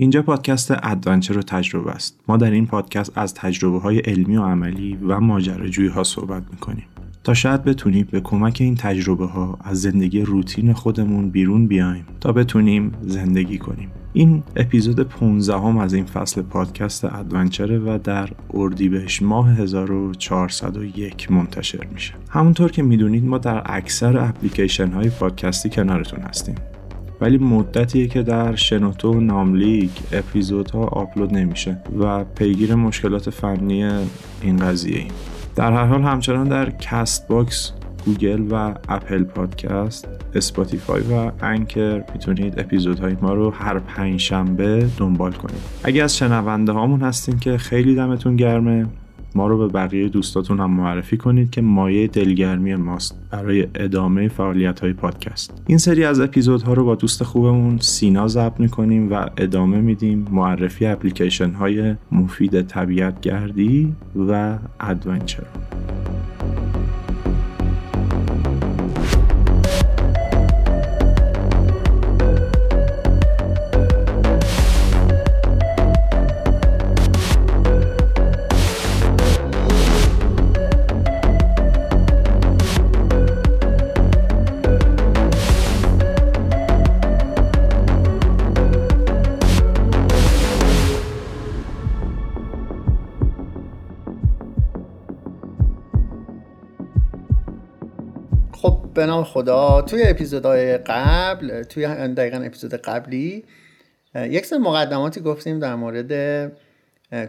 اینجا پادکست Adventure و تجربه است. ما در این پادکست از تجربه های علمی و عملی و ماجراجویی ها صحبت می‌کنیم. تا شاید بتونیم به کمک این تجربه ها از زندگی روتین خودمون بیرون بیایم تا بتونیم زندگی کنیم. این اپیزود 15 هم از این فصل پادکست Adventure ه و در اردیبهشت ماه 1401 منتشر میشه. همونطور که می‌دونید ما در اکثر اپلیکیشن های پادکستی کنارتون هستیم. ولی مدتیه که در شنوتو و ناملیک اپیزودها آپلود نمیشه و پیگیر مشکلات فنی این قضیه ایم. در هر حال همچنان در Castbox Google و Apple Podcast Spotify و Anchor می‌تونید اپیزودهای ما رو هر پنج شنبه دنبال کنید اگه از شنونده هامون هستین که خیلی دمتون گرمه ما رو به بقیه دوستاتون هم معرفی کنید که مایه دلگرمی ماست برای ادامه فعالیت های پادکست. این سری از اپیزودها رو با دوست خوبمون سینا ضبط می‌کنیم و ادامه میدیم معرفی اپلیکیشن های مفید طبیعت گردی و ادونچر. به نام خدا توی اپیزودهای قبل توی دقیقا اپیزود قبلی یک سری مقدماتی گفتیم در مورد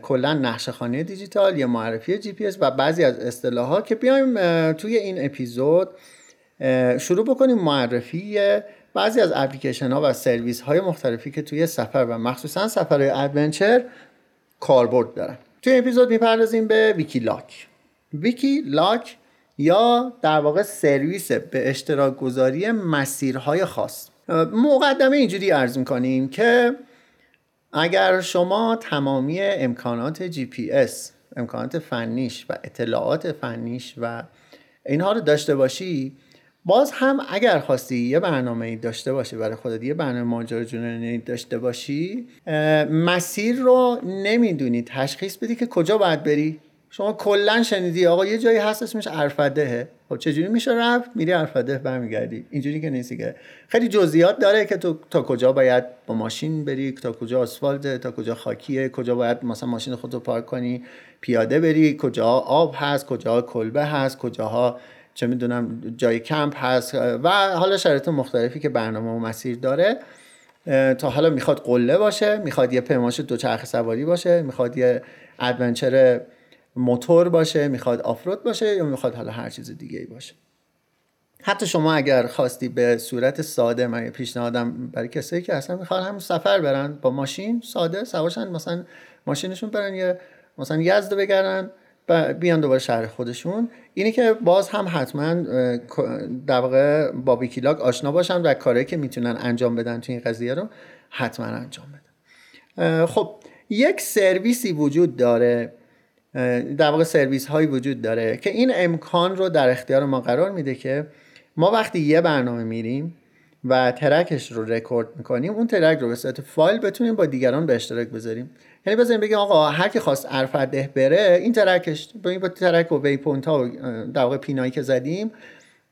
کلا نقشه دیجیتال یا معرفی جی پی اس و بعضی از اصطلاحات که بیایم توی این اپیزود شروع بکنیم معرفی بعضی از اپلیکیشن ها و سرویس های مختلفی که توی سفر و مخصوصا سفرهای adventure کاربرد دارن. توی اپیزود می‌پردازیم به Wikiloc Wikiloc یا در واقع سرویس به اشتراک گذاری مسیرهای خاص. مقدمه اینجوری عرض می‌کنیم که اگر شما تمامی امکانات جی پی اس امکانات فنیش و اطلاعات فنیش و اینها رو داشته باشی باز هم اگر خواستی یه برنامه داشته باشی برای خودت یه برنامه ماجراجویی داشته باشی مسیر رو نمی‌دونی تشخیص بدی که کجا باید بری. شما کلا شنیدی آقا یه جایی هست اسمش عرفدهه خب چجوری میشه رفت؟ میری عرفده برمیگردی. اینجوری که نیستی که. خیلی جزئیات داره که تو تا کجا باید با ماشین بری تا کجا آسفالته تا کجا خاکیه کجا باید مثلا ماشین خودتو پارک کنی پیاده بری کجا آب هست کجا کلبه هست کجاها چه می‌دونم جای کمپ هست. و حالا شرایط مختلفی که برنامه و مسیر داره تا حالا می‌خواد قله باشه می‌خواد یه پیماش دوچرخه سواری باشه می‌خواد یه adventure موتور باشه می‌خواد off-road باشه یا می‌خواد حالا هر چیز دیگه ای باشه. حتی شما اگر خواستی به صورت ساده من پیشنهادم برای کسایی که اصلا می‌خواد هم سفر برن با ماشین ساده سوارشن مثلا ماشینشون برن یه مثلا یزد بگردن بیان دوباره شهر خودشون. اینه که باز هم حتما در واقع با Wikiloc آشنا باشن و کاری که می‌تونن انجام بدن تو این قضیه رو حتما انجام بدن. خب یک سرویسی وجود داره در واقع سرویس هایی وجود داره که این امکان رو در اختیار ما قرار میده که ما وقتی یه برنامه میریم و track ش رو رکورد می‌کنیم اون track رو به صورت فایل بتونیم با دیگران به اشتراک بذاریم. یعنی بذاریم بگیم آقا هر کی خواست عرفده بره این track ش با این با track و waypoint ها و در واقع pin ایی که زدیم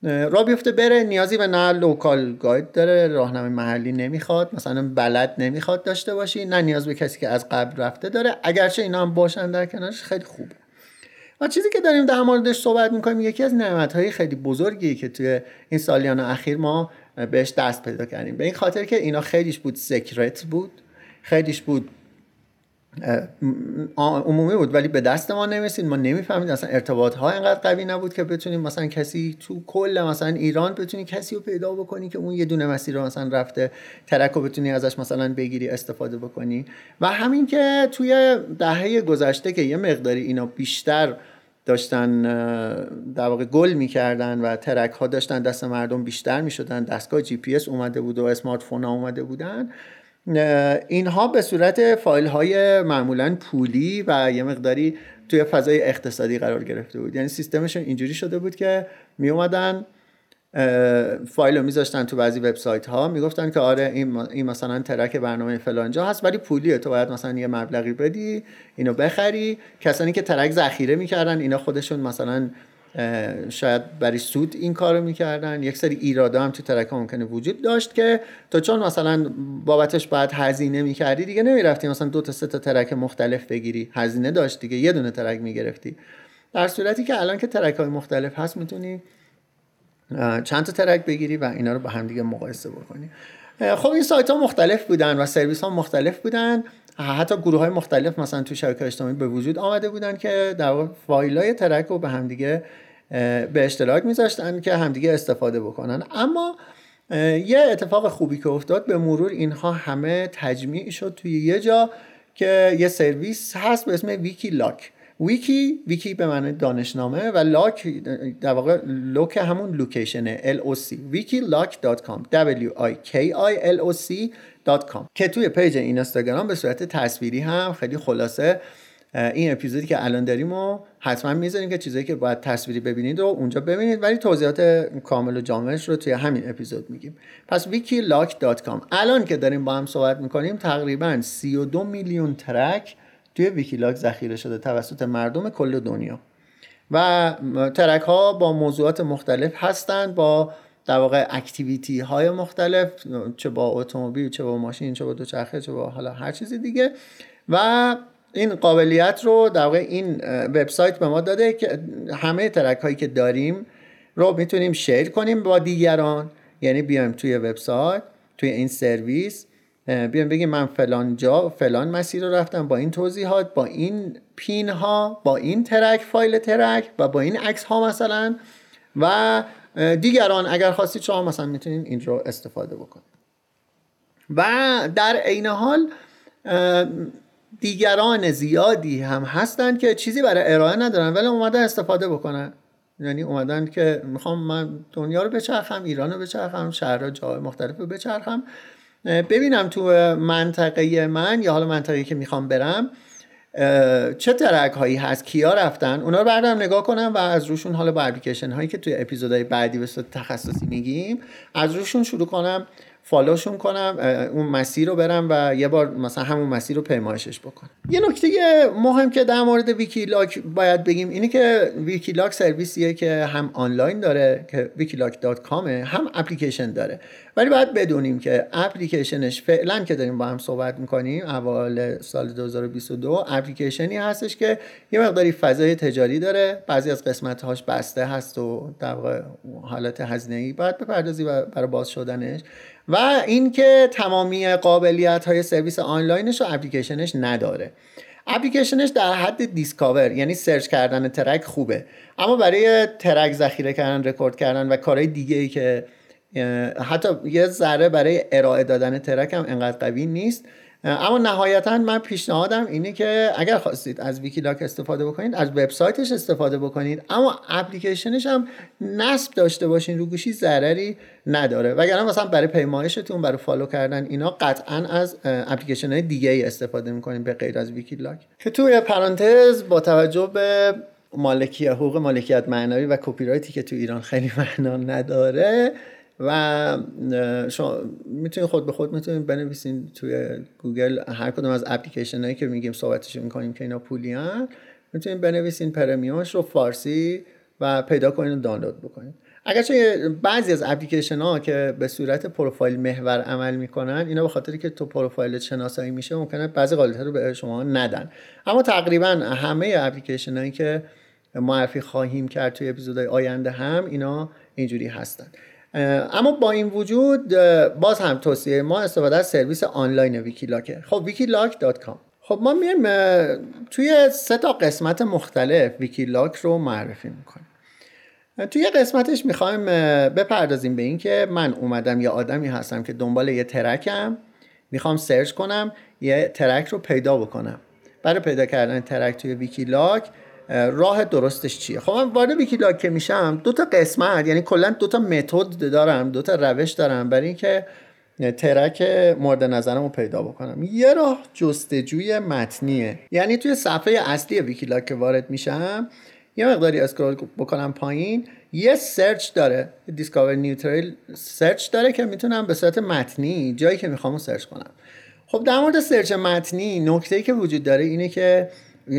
را بیفته بره نیازی به نه local guide داره راهنمای محلی نمی‌خواد مثلا بلد نمی‌خواد داشته باشی نه نیاز به کسی که از قبل رفته داره. اگرچه اینا هم باشن در کنارش خیلی خوبه. و چیزی که داریم در موردش صحبت می‌کنیم یکی از نعمت های خیلی بزرگی که توی این سالیان اخیر ما بهش دست پیدا کردیم. به این خاطر که اینا خیلیش بود سکرت بود خیلیش بود عمومی بود ولی به دست ما نمیسید ما نمی‌فهمید اصلا ارتباط ها اینقدر قوی نبود که بتونیم مثلا کسی تو کل مثلا ایران بتونی کسی رو پیدا بکنی که اون یه دونه مسیر رو مثلا رفته ترک رو بتونی ازش مثلا بگیری استفاده بکنی. و همین که توی دهه گذشته که یه مقداری اینا بیشتر داشتن در واقع گل می‌کردن و track ها داشتن دست مردم بیشتر می‌شدن دستگاه جی پی اس اومده بود و smartphone ها اومده بودن اینها به صورت فایل های معمولا پولی و یه مقداری توی فضای اقتصادی قرار گرفته بود. یعنی سیستمشون اینجوری شده بود که می اومدن فایل رو میذاشتن تو بعضی وبسایت ها می‌گفتن که آره این, مثلا track برنامه فلانجا هست ولی پولیه تو باید مثلا یه مبلغی بدی اینو بخری. کسانی که track ذخیره می‌کردن اینا خودشون مثلا شاید برای سود این کارو می‌کردن. یک سری ایراده هم تو track ممکنه وجود داشت که تو چون مثلا بابتش باید هزینه می‌کردی دیگه نمی‌رفتی مثلا دو تا سه تا track مختلف بگیری. هزینه داشت دیگه یه دونه track می‌گرفتی. در صورتی که الان که track های مختلف هست می‌تونی چند تا track بگیری و اینا رو با هم دیگه مقایسه بکنی. خب این سایت ها مختلف بودن و سرویس ها مختلف بودن. حتی گروه های مختلف مثلا تو شبکه اجتماعی به وجود آمده بودن که در فایل های ترک رو به همدیگه به اشتراک میذاشتن که همدیگه استفاده بکنن. اما یه اتفاق خوبی که افتاد به مرور اینها همه تجمیع شد توی یه جا که یه سرویس هست به اسم ویکی لاک ویکی ویکی به معنی دانشنامه و لاک در واقع loc همون location ه L O C wikiloc.com W I K I L O C.com که توی پیج این اینستاگرام به صورت تصویری هم خیلی خلاصه این اپیزودی که الان داریم و حتما می‌ذاریم که چیزایی که باید تصویری ببینید رو اونجا ببینید. ولی توضیحات کامل و جامعش رو توی همین اپیزود میگیم. پس wikiloc.com الان که داریم با هم صحبت می‌کنیم تقریبا 32 میلیون ترک توی ویکیلاک ذخیره شده توسط مردم کل دنیا. و ترک ها با موضوعات مختلف هستند با در واقع activity های مختلف چه با اتومبیل چه با ماشین چه با دوچرخه چه با حالا هر چیز دیگه. و این قابلیت رو در واقع این وبسایت به ما داده که همه ترک هایی که داریم رو می‌تونیم شیر کنیم با دیگران. یعنی بیایم توی وبسایت توی این سرویس بیان بگیم من فلان جا فلان مسیر رو رفتم با این توضیحات با این پین ها با این ترک فایل ترک و با این عکس ها مثلا. و دیگران اگر خواستید شما مثلا می‌تونید این رو استفاده بکنید. و در عین حال دیگران زیادی هم هستن که چیزی برای ارائه ندارن ولی اومدن استفاده بکنن. یعنی اومدن که می‌خوام من دنیا رو بچرخم ایران رو بچرخم شهرها جای مختلف رو بچرخم. ببینم تو منطقه من یا حالا منطقه که می‌خوام برم چه ترک هایی هست؟ کیا رفتن؟ اونا رو بردارم نگاه کنم و از روشون حالا با اپلیکیشن هایی که توی اپیزودهای بعدی به تخصصی میگیم از روشون شروع کنم. follow شون کنم اون مسیر رو برم و یه بار مثلا همون مسیر رو پیمایشش بکنم. یه نکته مهم که در مورد ویکیلاک باید بگیم اینه که ویکیلاک سرویسیه که هم آنلاین داره که wikiloc.com هم اپلیکیشن داره. ولی باید بدونیم که اپلیکیشنش فعلا که داریم با هم صحبت می‌کنیم اول سال 2022 اپلیکیشنی هستش که یه مقداری فضای تجاری داره. بعضی از قسمت هاش بسته هست و در حالت هزینه ای باید بپردازی برای باز شدنش. و اینکه تمامی قابلیت های سرویس آنلاینش و اپلیکیشنش نداره. اپلیکیشنش در حد discover یعنی search کردن ترک خوبه. اما برای ترک ذخیره کردن رکورد کردن و کارهای دیگه ای که حتی یه ذره برای ارائه دادن ترک هم انقدر قوی نیست. اما نهایتا من پیشنهادم اینه که اگر خواستید از ویکیلاک استفاده بکنید از وبسایتش استفاده بکنید اما اپلیکیشنش هم نصب داشته باشین رو گوشی ضرری نداره. وگرنه مثلا برای پیمایشتون برای follow کردن اینا قطعا از اپلیکیشن های دیگه ای استفاده می‌کنید به غیر از ویکیلاک. که توی پرانتز با توجه به مالکی حقوق مالکیت معنوی و کپی که تو ایران خیلی معنا نداره و شما می‌تونید خود به خود می‌تونید بنویسین توی گوگل هر کدوم از اپلیکیشن هایی که میگیم صحبتش می‌کنیم که اینا پولی هن می‌تونید بنویسین premium ش رو فارسی و پیدا کنین و دانلود بکنید اگرچه بعضی از اپلیکیشن ها که به صورت پروفایل محور عمل می‌کنن اینا به خاطری که تو پروفایل شناسایی میشه ممکنه بعضی قابلیت رو به شما ندن. اما تقریبا همه اپلیکیشن هایی که معرفی خواهیم کرد توی اپیزودهای آینده هم اینا اینجوری هستن. اما با این وجود باز هم توصیه ما استفاده از سرویس آنلاین ویکیلاکه. خب wikiloc.com خب ما میایم توی سه تا قسمت مختلف ویکیلاک رو معرفی می‌کنیم. توی قسمتش می‌خوایم بپردازیم به اینکه من اومدم یه آدمی هستم که دنبال یه ترکم می‌خوام search کنم یه ترک رو پیدا بکنم. برای پیدا کردن ترک توی ویکیلاک راه درستش چیه؟ خب من وارد ویکیلاک که میشم دو تا قسمت یعنی کلا دو تا method دارم دو تا روش دارم برای اینکه ترک مورد نظرم رو پیدا بکنم. یه راه جستجوی متنیه. یعنی توی صفحه اصلی ویکیلاک که وارد میشم یه مقداری scroll بکنم پایین یه search داره discover natural search داره که می‌تونم به صورت متنی جایی که می‌خوام search کنم. خب در مورد search متنی نکته که وجود داره اینه که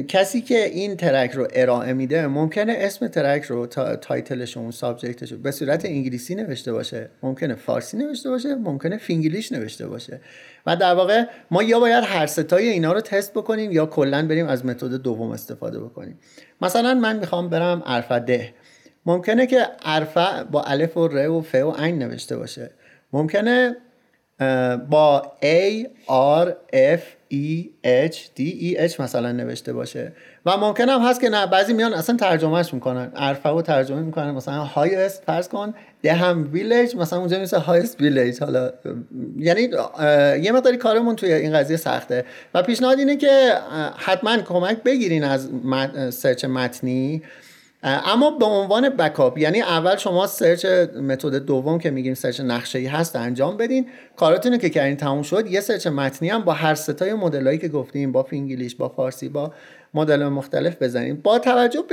کسی که این ترک رو ارائه میده ممکنه اسم ترک رو تا title ش اون subject ش رو به صورت انگلیسی نوشته باشه ممکنه فارسی نوشته باشه ممکنه فینگلیش نوشته باشه. و در واقع ما یا باید هر ستای اینا رو تست بکنیم یا کلا بریم از متد دوم استفاده بکنیم. مثلا من می‌خوام برم ارفده ممکنه که ارفع با الف و ر و ف و عین نوشته باشه. ممکنه با A R F E H D E H مثلا نوشته باشه. و ممکن هم هست که نه بعضی میان اصلا ترجمهش می‌کنن. عرفه و ترجمه می‌کنن مثلا هایست فرض کن ده هم ویلیج مثلا اونجا میشه هایست ویلیج حالا یعنی یه مقداری کارمون توی این قضیه سخته. و پیشنهاد اینه که حتما کمک بگیرین از search متنی. اما به عنوان backup یعنی اول شما search method دوم که میگیم search نقشه ای هست انجام بدین. کاراتونو که کردین تموم شد یه search متنی هم با هر ستای مدلایی که گفتیم با فینگلیش با فارسی با مدل مختلف بزنیم با توجه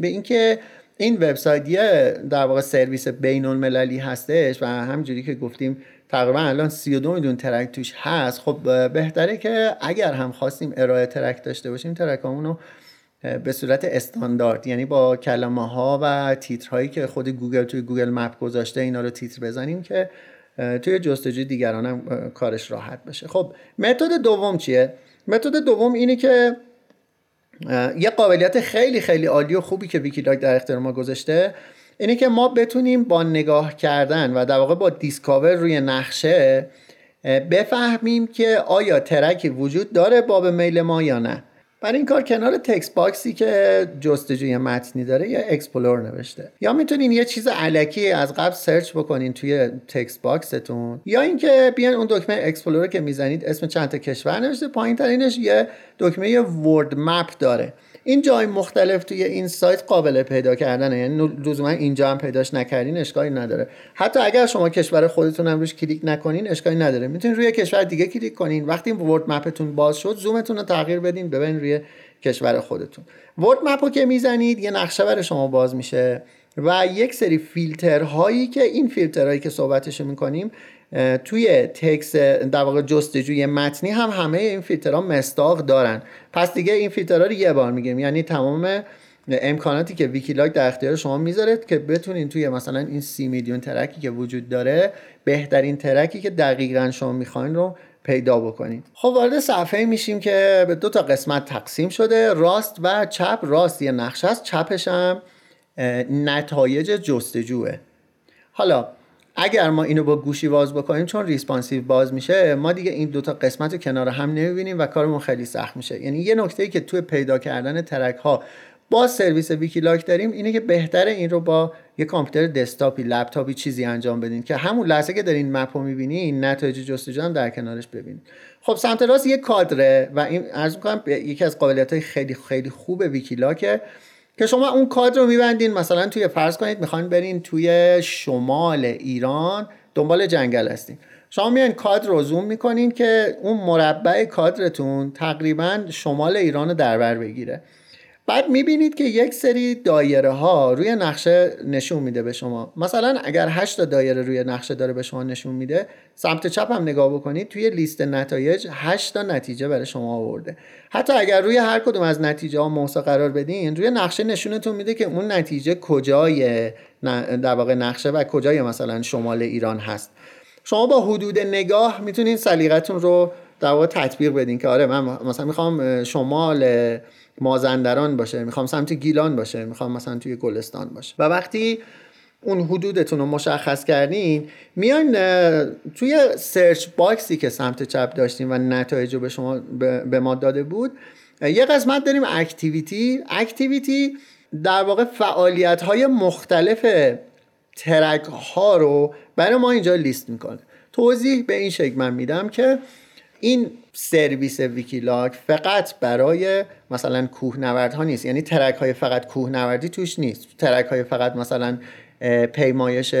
به اینکه این وبسایت یه در واقع سرویس بین المللی هستش و همجوری که گفتیم تقریبا الان 32 میلیون ترک توش هست خب بهتره که اگر هم خواستیم ارائه ترک داشته باشیم ترکامون رو به صورت استاندارد. یعنی با کلمه ها و تیترهایی که خود گوگل توی گوگل مپ گذاشته اینا رو تیتر بزنیم که توی جستجوی دیگران هم کارش راحت بشه. خب method دوم چیه؟ method دوم اینه که یه قابلیت خیلی خیلی عالی و خوبی که ویکیلاک در اختیار ما گذاشته اینه که ما بتونیم با نگاه کردن و در واقع با discover روی نقشه بفهمیم که آیا ترکی وجود داره باب میل ما یا نه. برای این کار کنار text box ی که جستجوی متنی داره یا explore نوشته. یا می‌تونین یه چیز الکی از قبل search بکنین توی text box تون یا اینکه بیان اون دکمه explore که می‌زنید اسم چند تا کشور نوشته پایین ترینش یه دکمه world map داره. این جای مختلف توی این سایت قابل پیدا کردنه. یعنی لزوما اینجا هم پیداش نکردین اشکالی نداره. حتی اگر شما کشور خودتون هم روش کلیک نکنین اشکالی نداره. می‌تونین روی کشور دیگه کلیک کنین. وقتی world map تون باز شد زومتون رو تغییر بدین ببین روی کشور خودتون. world map که می‌زنید یه نقشه برای شما باز میشه و یک سری فیلترهایی که این فیلترهایی که صحبتش می‌کنیم توی تکس در واقع جستجوی متنی هم همه این فیلترها مصداق دارن. پس دیگه این فیلترها رو یه بار میگیم. یعنی تمام امکاناتی که ویکیلاک در اختیار شما می‌ذاره که بتونین توی مثلا این سی میلیون ترکی که وجود داره بهترین ترکی که دقیقا شما می‌خواین رو پیدا بکنید خب وارد صفحه میشیم که به دو تا قسمت تقسیم شده. راست و چپ. راست یه نقشه است چپش هم نتایج جستجوه. حالا اگر ما اینو با گوشی باز بکنیم چون responsive باز میشه ما دیگه این دوتا قسمت رو کنار هم نمی‌بینیم و کارمون خیلی سخت میشه. یعنی یه نکته ای که توی پیدا کردن ترک ها با سرویس ویکیلاک داریم اینه که بهتره این رو با یه کامپیوتر دسکتاپی لپتاپی چیزی انجام بدین که همون لحظه که دارین map رو می‌بینین نتایج جستجو هم در کنارش ببینید خب سمت راست یه کادره و این عرض می‌کنم یکی از قابلیت های خیلی خیلی خوب ویکیلاکه. که شما اون کادر رو میبندین مثلا توی فرض کنید می‌خواین برین توی شمال ایران دنبال جنگل هستین. شما میان کادر رو زوم می‌کنین که اون مربع کادرتون تقریبا شمال ایران رو در بر بگیره. بعد می‌بینید که یک سری دایره ها روی نقشه نشون میده به شما. مثلا اگر 8 تا دایره روی نقشه داره به شما نشون میده سمت چپ هم نگاه بکنید توی لیست نتایج 8 تا نتیجه برای شما آورده. حتی اگر روی هر کدوم از نتیجه ها موسا قرار بدین روی نقشه نشونتون میده که اون نتیجه کجای در واقع نقشه و کجای مثلا شمال ایران هست. شما با حدود نگاه می‌تونید سلیقتون رو در واقع تطبیق بدین که آره من مثلا می‌خوام شمال مازندران باشه می‌خوام سمت گیلان باشه می‌خوام مثلا توی گلستان باشه. و وقتی اون حدودتون رو مشخص کردین میان توی search box ی که سمت چپ داشتیم و نتایج رو به شما به ما داده بود یه قسمت داریم activity. activity در واقع فعالیت های مختلف ترک ها رو برای ما اینجا لیست می‌کنه. توضیح به این شکل من میدم که این سرویس ویکیلاک فقط برای مثلا کوهنوردها نیست. یعنی ترک های فقط کوهنوردی توش نیست. ترک های فقط مثلا پیمایش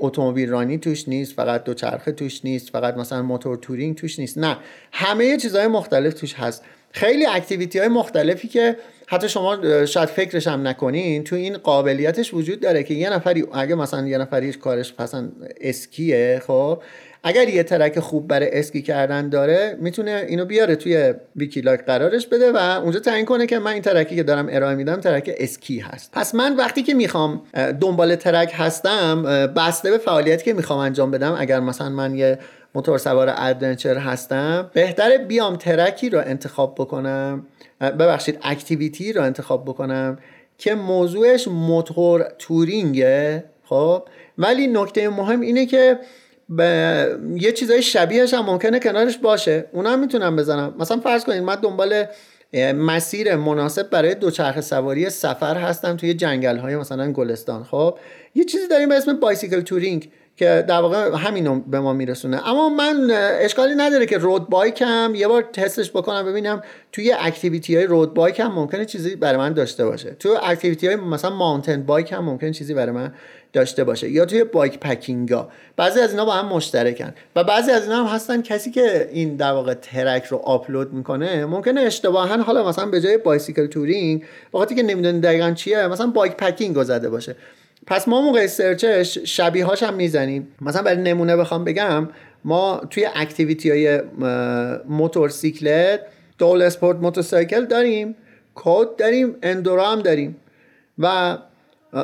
اتومبیل رانی توش نیست. فقط دوچرخه توش نیست. فقط مثلا motor touring توش نیست. نه. همه چیزهای مختلف توش هست. خیلی activity های مختلفی که حتی شما شاید فکرش هم نکنین تو این قابلیتش وجود داره که یه نفری اگه مثلا یه نفری کارش مثلا اسکیه خب اگر یه ترک خوب برای اسکی کردن داره می‌تونه اینو بیاره توی ویکیلاک قرارش بده و اونجا تعیین کنه که من این ترکی که دارم ارائه میدم ترک اسکی هست. پس من وقتی که می‌خوام دنبال ترک هستم بسته به فعالیتی که می‌خوام انجام بدم اگر مثلا من یه موتور سوار adventure هستم بهتره بیام ترکی رو انتخاب بکنم. ببخشید activity رو انتخاب بکنم که موضوعش motor touring ه خب؟ ولی نکته مهم اینه که یه چیزای شبیهش هم ممکنه کنارش باشه. اونا هم می‌تونم بزنم مثلا فرض کنید من دنبال مسیر مناسب برای دوچرخه سواری سفر هستم توی جنگل های مثلا گلستان. خب یه چیزی داریم به اسم bicycle touring که در واقع همینو به ما میرسونه. اما من اشکالی نداره که road bike هم یه بار تستش بکنم ببینم توی activity های road bike هم ممکنه چیزی برای من داشته باشه. توی activity های مثلا mountain bike هم ممکنه چیزی برای من داشته باشه. یا توی bikepacking ا بعضی از اینا با هم مشترکن. و بعضی از اینا هم هستن کسی که این در واقع ترک رو آپلود می‌کنه ممکنه اشتباها حالا مثلا به جای bicycle touring وقتی که نمی‌دونی دقیقا چیه مثلا بایک پکینگ زده باشه. پس ما موقع سرچش شبیه هاش هم می‌زنیم. مثلا برای نمونه بخوام بگم ما توی اکتیویتی های موتورسیکلت دول اسپورت موتورسایکل داریم کود داریم اندورا هم داریم و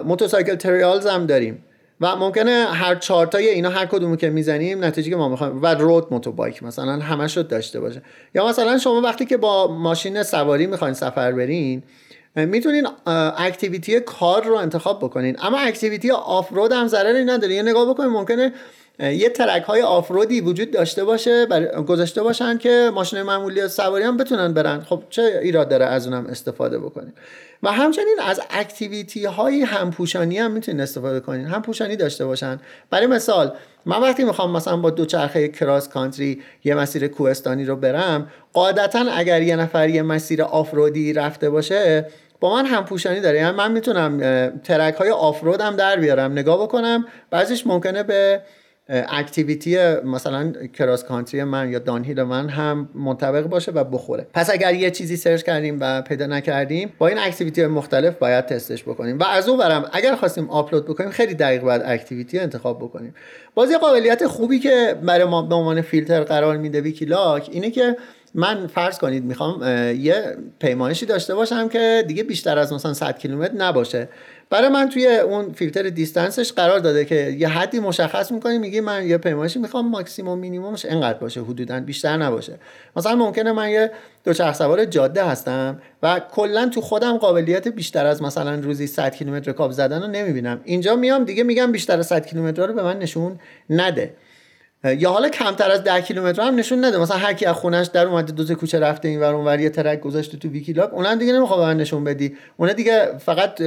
موتورسایکل تریالز هم داریم. و ممکنه هر چارتای اینا هر کدومو که می‌زنیم نتیجه که ما می‌خوایم و رود موتوربایک مثلا همه شد داشته باشه. یا مثلا شما وقتی که با ماشین سواری می‌خواین سفر برین می‌تونین activity car رو انتخاب بکنین. اما activity off-road هم ضرری نداره. یه نگاه بکنین ممکنه یه ترک های off-road ی وجود داشته باشه گذاشته باشن که ماشین معمولی سواری هم بتونن برن. خب چه ایراد داره از اونم استفاده بکنین؟ و همچنین از activity های همپوشانی هم می‌تونین استفاده کنین. همپوشانی داشته باشن. برای مثال من وقتی می‌خوام مثلا با دوچرخه cross country یه مسیر کوهستانی رو برم قاعدتا اگر یه نفر یه مسیر off-road ی رفته باشه با من همپوشانی داره. یعنی من می‌تونم ترک های off-road هم در بیارم. نگاه بکنم بعضیش ممکنه به activity مثلا cross country من یا downhill من هم منطبق باشه و بخوره. پس اگر یه چیزی search کردیم و پیدا نکردیم با این activity مختلف باید تستش بکنیم. و از اون ورم اگر خواستیم آپلود بکنیم خیلی دقیق باید activity انتخاب بکنیم. باز یه قابلیت خوبی که برای ما به عنوان فیلتر قرار میده ویکیلاک اینه که من فرض کنید می‌خوام یه پیمایشی داشته باشم که دیگه بیشتر از مثلا 100 کیلومتر نباشه. برای من توی اون فیلتر distance ش قرار داده که یه حدی مشخص می‌کنی میگی من یه پیمایشی می‌خوام maximum minimum ش اینقدر باشه حدودا بیشتر نباشه. مثلا ممکنه من یه دوچرخه سوار جاده هستم و کلا تو خودم قابلیت بیشتر از مثلا روزی 100 کیلومتر رکاب زدن رو نمی‌بینم. اینجا میام دیگه میگم بیشتر از 100 کیلومتر رو به من نشون نده. یا حالا کمتر از 10 کیلومتر هم نشون نده. مثلا هر کی از خونش در اومده دو کوچه رفته این ور اونور یه ترک گذاشته تو ویکیلاک اونم دیگه نمی‌خواد من نشون بدی. اون دیگه فقط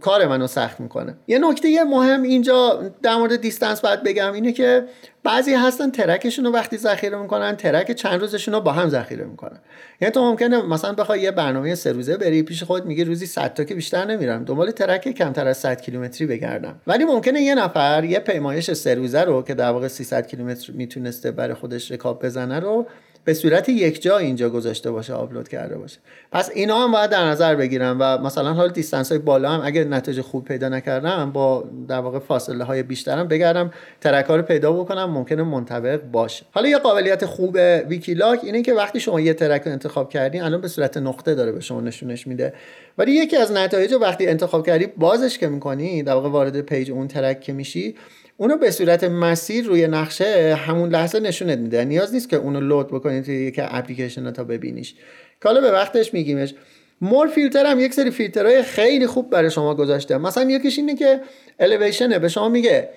کار منو سخت می‌کنه. یه نکته مهم اینجا در مورد distance باید بگم اینه که بعضی هستن ترکشون رو وقتی ذخیره می‌کنن ترک چند روزشون رو با هم ذخیره می‌کنن. یعنی تو ممکنه مثلا بخوای یه برنامه سه روزه بری پیش خود میگه روزی 100 تا که بیشتر نمیرم. دنبال ترک کمتر از 100 کیلومتری بگردم. ولی ممکنه یه نفر یه پیمایش سه روزه رو که در واقع 300 کیلومتر می‌تونسته برای خودش رکاب بزنه رو به صورت یک جا اینجا گذاشته باشه آپلود کرده باشه. پس اینا هم باید در نظر بگیرم و مثلا حال distance های بالا هم اگر نتیجه خوب پیدا نکردم با در واقع فاصله های بیشترم بگردم ترک رو پیدا بکنم ممکنه منطبق باشه. حالا یه قابلیت خوب ویکیلاک اینه که وقتی شما یه ترک رو انتخاب کردین الان به صورت نقطه داره به شما نشونش میده. ولی یکی از نتایج وقتی انتخاب کردی بازش که می‌کنی در واقع وارد page اون ترک که میشی اونو به صورت مسیر روی نقشه همون لحظه نشونت میده. نیاز نیست که اونو لود بکنید توی یک اپلیکیشن تا ببینیش. که حالا به وقتش میگیمش. مور فیلتر هم یک سری فیلترهای خیلی خوب برای شما گذاشته. مثلا یکیش اینه که الیویشنه. به شما میگه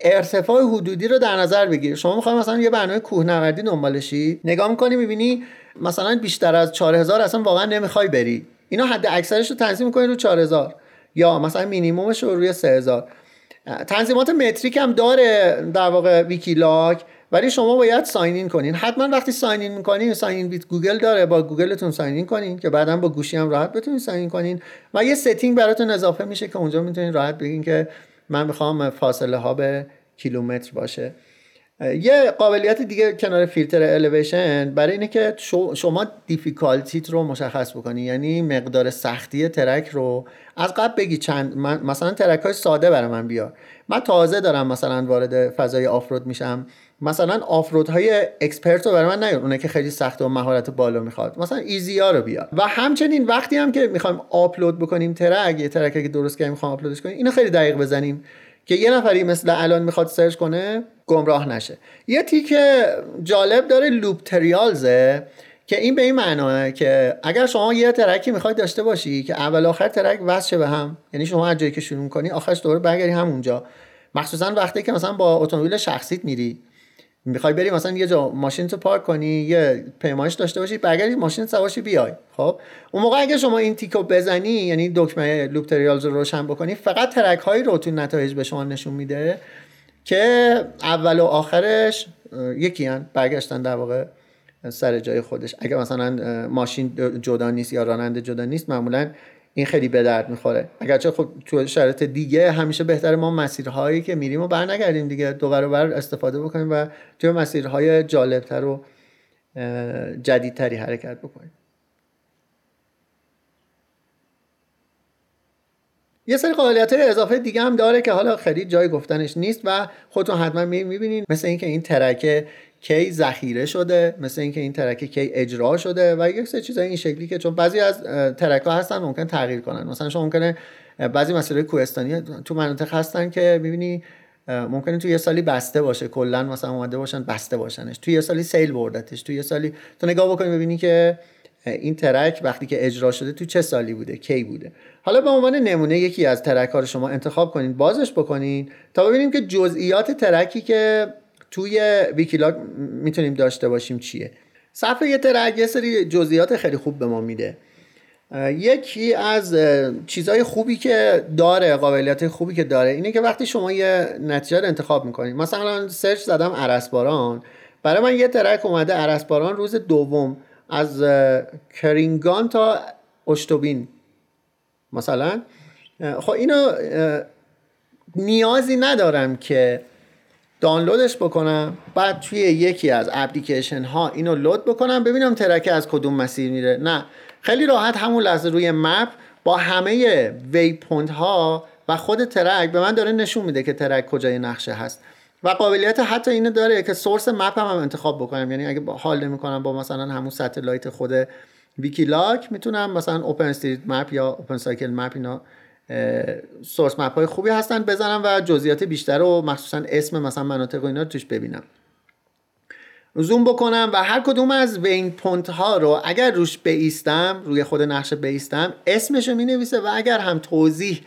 ارتفاع حدودی رو در نظر بگیر. شما می‌خوای مثلا یه برنامه کوهنوردی دنبالشی نگاه می‌کنی می‌بینی مثلا بیشتر از 4000 اصلا واقعا نمی‌خوای بری. اینا حد اکثرش رو تنظیم می‌کنی رو 4000 یا مثلا مینیمومش رو روی 3000 تنظیمات متریک هم داره در واقع ویکیلاک ولی شما باید sign in کنین. حتما وقتی sign in می‌کنین sign in with Google داره با گوگلتون sign in کنین که بعدا با گوشی هم راحت بتونین sign in کنین. و یه setting براتون اضافه میشه که اونجا می‌تونین راحت بگین که من می‌خوام فاصله ها به کیلومتر باشه. یه قابلیت دیگه کنار فیلتر الیویشن برای اینه که شما difficulty ت رو مشخص بکنی یعنی مقدار سختی ترک رو از قبل بگی چند مثلا ترک های ساده برای من بیار. من تازه دارم مثلا وارد فضای آفرود میشم. مثلا آفرود های expert رو برای من نیار. اونه که خیلی سخت و مهارت بالا می‌خواد. مثلا easy ها رو بیار. و همچنین وقتی هم که می‌خوایم آپلود بکنیم ترک یه ترک که درست کردیم می‌خوایم آپلودش کنیم اینو خیلی دقیق بزنیم که یه نفری مثل الان می‌خواد search کنه گمراه نشه. یه تیک جالب داره loop trails ه. که این به این معناه که اگر شما یه ترکی می‌خواید داشته باشی که اول آخر ترک وصل به هم یعنی شما هر جایی که شروع کنی آخرش دوباره برگردی همونجا. مخصوصا وقتی که مثلا با اتومبیل شخصیت میری می‌خوای بری مثلا یه جا ماشین تو پارک کنی یه پیمایش داشته باشی برگردی ماشین سوار شی بیای خب؟ اون موقع اگه شما این تیکو بزنی یعنی دکمه loop trails رو روشن بکنی فقط ترک هایی رو تو نتایج به شما نشون میده که اول و آخرش یکی هن برگشتن در واقع سر جای خودش. اگه مثلا ماشین جدا نیست یا راننده جدا نیست معمولا این خیلی به درد می‌خوره. اگرچه خب تو شرایط دیگه همیشه بهتره ما مسیرهایی که میریم و برنگردیم دیگه دو برابر استفاده بکنیم و توی مسیرهای جالبتر و جدیدتری حرکت بکنیم. یه سری قابلیت های اضافه دیگه هم داره که حالا خیلی جای گفتنش نیست و خودتون حتما می‌بینین مثل اینکه این ترکه کی ذخیره شده مثل اینکه این ترک کی اجرا شده و یک سری چیزای این شکلی که چون بعضی از ترک ها هستن ممکن تغییر کنن. مثلا شما ممکنه بعضی مسئله کوهستانی تو مناطق هستن که می‌بینی ممکنه تو یه سالی بسته باشه. کلا مثلا اومده باشن بسته باشنش. تو یه سالی سیل بردتش. تو یه سالی تو نگاه بکنی ببینی که این ترک وقتی که اجرا شده تو چه سالی بوده؟ کی بوده؟ حالا به عنوان نمونه یکی از ترک ها رو شما انتخاب کنین بازش بکنین تا ببینیم که جزئیات ترکی که توی ویکیلاک می‌تونیم داشته باشیم چیه؟ صفحه یه ترک یه سری جزئیات خیلی خوب به ما میده. یکی از چیزهای خوبی که داره قابلیت خوبی که داره اینه که وقتی شما یه نتیجه رو انتخاب می‌کنید. مثلا search زدم ارسباران برای من یه ترک اومده ارسباران روز دوم از کرینگان تا اشتوبین. مثلا؟ خب اینو نیازی ندارم که دانلودش بکنم بعد توی یکی از اپلیکیشن ها اینو load بکنم ببینم ترکه از کدوم مسیر میره. نه خیلی راحت همون لحظه روی map با همه waypoint ها و خود ترک به من داره نشون میده که ترک کجای نقشه هست. و قابلیت حتی اینو داره که source map هم, هم انتخاب بکنم. یعنی اگه حال نمی‌کنم با مثلا همون satellite خود ویکیلاک می‌تونم مثلا OpenStreetMap یا OpenCycleMap اینا source map های خوبی هستن بزنم و جزئیات بیشتر و مخصوصا اسم مثلا مناطق و اینا رو توش ببینم. زوم بکنم و هر کدوم از waypoint ها رو اگر روش بیستم روی خود نقشه بیستم اسمش رو می نویسه و اگر هم توضیح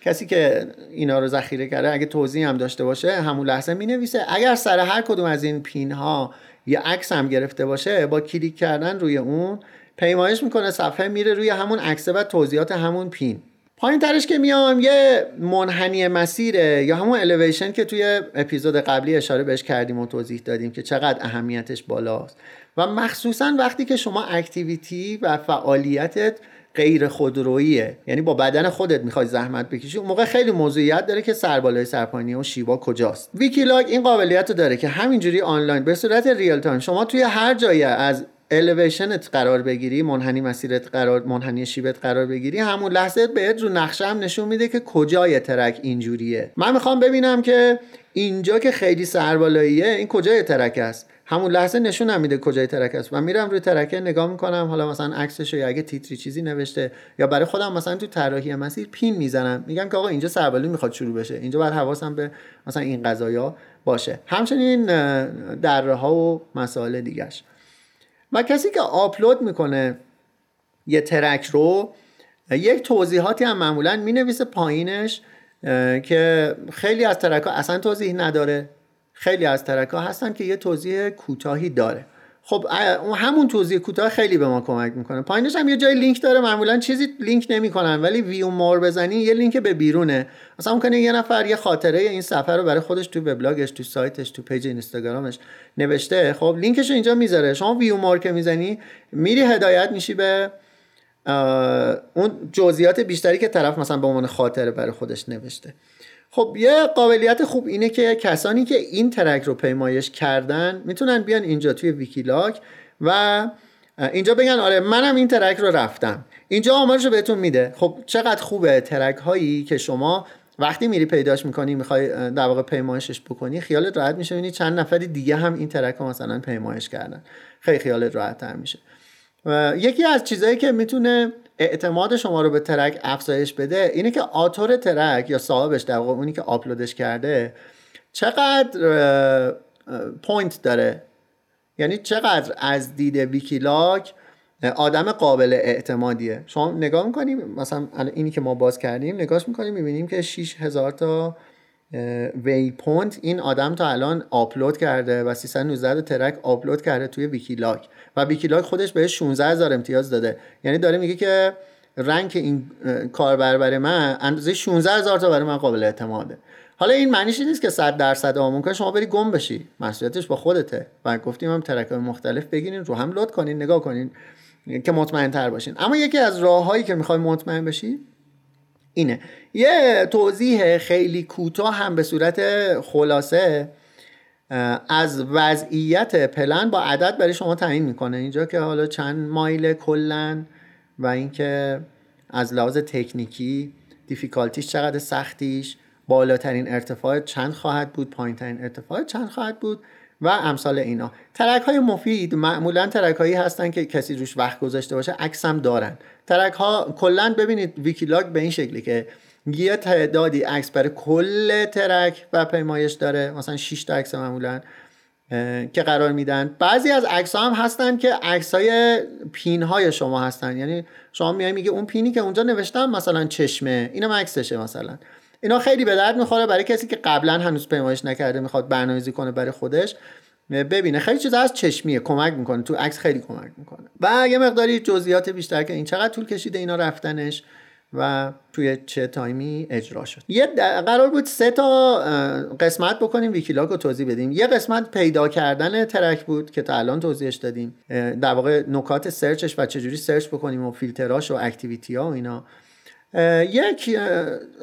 کسی که اینا رو ذخیره کرده اگه توضیح هم داشته باشه همون لحظه می نویسه اگر سر هر کدوم از این پین ها یه عکس هم گرفته باشه با کلیک کردن روی اون پیمایش می‌کنه صفحه میره روی همون عکسه و توضیحات همون پین. پایین ترش که میام یه منحنی مسیره یا همون الیویشن که توی اپیزود قبلی اشاره بهش کردیم و توضیح دادیم که چقدر اهمیتش بالاست. و مخصوصا وقتی که شما اکتیویتی و فعالیتت غیر خودروییه. یعنی با بدن خودت می‌خوای زحمت بکشی. اون موقع خیلی موضوعیت داره که سربالایی سرپایینی و شیبا کجاست. ویکیلاک این قابلیت رو داره که همینجوری آنلاین به صورت real time شما توی هر جایی از الیویشنت قرار بگیری منحنی مسیرت قرار منحنی شیبت قرار بگیری همون لحظه بهت رو نقشه هم نشون میده که کجای ترک اینجوریه. من می‌خوام ببینم که اینجا که خیلی سربالاییه این کجای ترک است؟ همون لحظه نشون میده کجای ترک است. و میرم روی ترکه نگاه می‌کنم حالا مثلا عکسش یا اگه تیتری چیزی نوشته یا برای خودم مثلا تو طراحی مسیر پین می‌زنم میگم که آقا اینجا سربالی می‌خواد شروع بشه. اینجا باید حواسم به مثلا این قضايا باشه. همچنین دره ها و مسائل دیگهش. و کسی که آپلود می‌کنه یه ترک رو یک توضیحاتی هم معمولا می‌نویسه پایینش که خیلی از ترک ها اصلا توضیح نداره. خیلی از ترک ها هستن که یه توضیح کوتاهی داره. خب همون توضیح کوتاه خیلی به ما کمک می‌کنه. پایینش هم یه جای لینک داره معمولا چیزی لینک نمی‌کنن ولی view more بزنی یه لینک به بیرونه. مثلا ممکنه یه نفر یه خاطره این سفر رو برای خودش تو وبلاگش تو سایتش تو page اینستاگرامش نوشته. خب لینکش رو اینجا می‌ذاره. شما view more که می‌زنی میری هدایت میشی به اون جزئیات بیشتری که طرف مثلا به عنوان خاطره برای خودش نوشته. خب یه قابلیت خوب اینه که کسانی که این ترک رو پیمایش کردن می‌تونن بیان اینجا توی ویکیلاک و اینجا بگن آره منم این ترک رو رفتم. اینجا آمارش رو بهتون میده. خب چقدر خوبه ترک هایی که شما وقتی میری پیداش می‌کنی می‌خوای در واقع پیمایشش بکنی خیالت راحت میشه. ببینی چند نفری دیگه هم این ترک رو مثلا پیمایش کردن. خیلی خیالت راحت تر میشه. و یکی از چیزهایی که می‌تونه اعتماد شما رو به ترک افزایش بده اینه که آتور ترک یا صاحبش در واقع اونی که آپلودش کرده چقدر point داره؟ یعنی چقدر از دید ویکیلاک آدم قابل اعتمادیه؟ شما نگاه می‌کنیم مثلا اینی که ما باز کردیم نگاهش می‌کنیم می‌بینیم که 6000 تا waypoint این آدم تا الان آپلود کرده و 319 ترک آپلود کرده توی ویکیلاک. و ویکیلاک خودش بهش 16 هزار امتیاز داده. یعنی داره میگه که rank این کاربر برای من اندازه 16 هزار تا برای من قابل اعتماده. حالا این معنیش نیست که 100 درصد ممکن شما بری گم بشی. مسئولیتش با خودته. و گفتیم هم ترک های مختلف بگیرین رو هم لود کنین نگاه کنین که مطمئن تر باشین. اما یکی از راههایی که می‌خوای مطمئن بشی اینه. یه توضیح خیلی کوتاه هم به صورت خلاصه از وضعیت پلن با عدد برای شما تعیین می‌کنه. اینجا که حالا چند مایل کلن و اینکه از لحاظ تکنیکی difficulty ش چقدر سختیش بالاترین ارتفاع چند خواهد بود پایینترین ارتفاع چند خواهد بود و امثال اینا. ترک های مفید معمولا ترک هایی هستن که کسی روش وقت گذاشته باشه عکس هم دارن. ترک ها کلا ببینید ویکیلاک به این شکلی که یه تعدادی عکس برای کل ترک و پیمایش داره. مثلا 6 تا عکس معمولا که قرار میدن. بعضی از عکس هم هستن که عکس های pin های شما هستن. یعنی شما میای میگه اون pin ی که اونجا نوشتم مثلا چشمه. اینم عکسشه مثلا. اینا خیلی به درد می‌خوره برای کسی که قبلا هنوز پیمایش نکرده می‌خواد برنامه‌ریزی کنه برای خودش. ببینه. خیلی چیز ارزشمندیه. کمک می‌کنه. تو عکس خیلی کمک می‌کنه. و یه مقداری جزئیات بیشتر که این چقدر طول کشیده اینا رفتنش. و توی چه time ی اجرا شد. یه قرار بود سه تا قسمت بکنیم Wikiloc رو توضیح بدیم. یه قسمت پیدا کردن track بود که تا الان توضیحش دادیم. در واقع نکات search ش و چجوری search بکنیم و فیلتراش و activity ها و اینا. یک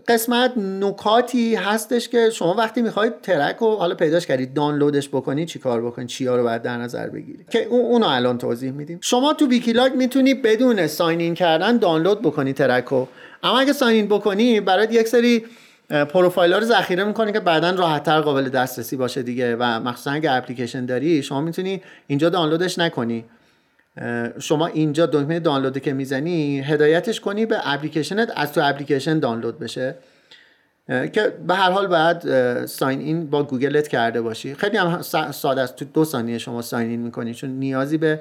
قسمت نکاتی هستش که شما وقتی می‌خواید track رو حالا پیداش کردید دانلودش بکنید چی کار بکنید چی ها رو باید در نظر بگیرید؟ که اونو الان توضیح میدیم. شما تو Wikiloc می‌تونی بدون sign in کردن دانلود بکنی track رو. اما اگه sign in بکنی برای یک سری پروفایل ها رو ذخیره می‌کنی که بعدا راحتتر قابل دسترسی باشه دیگه. و مخصوصا اگه اپلیکیشن داری شما می‌تونی اینجا دانلودش نکنی. شما اینجا دکمه دانلود که می‌زنی هدایتش کنی به اپلیکیشنت از تو اپلیکیشن دانلود بشه. که به هر حال بعد sign in با گوگلت کرده باشی. خیلی هم ساده است. تو دو ثانیه شما sign in می‌کنی چون نیازی به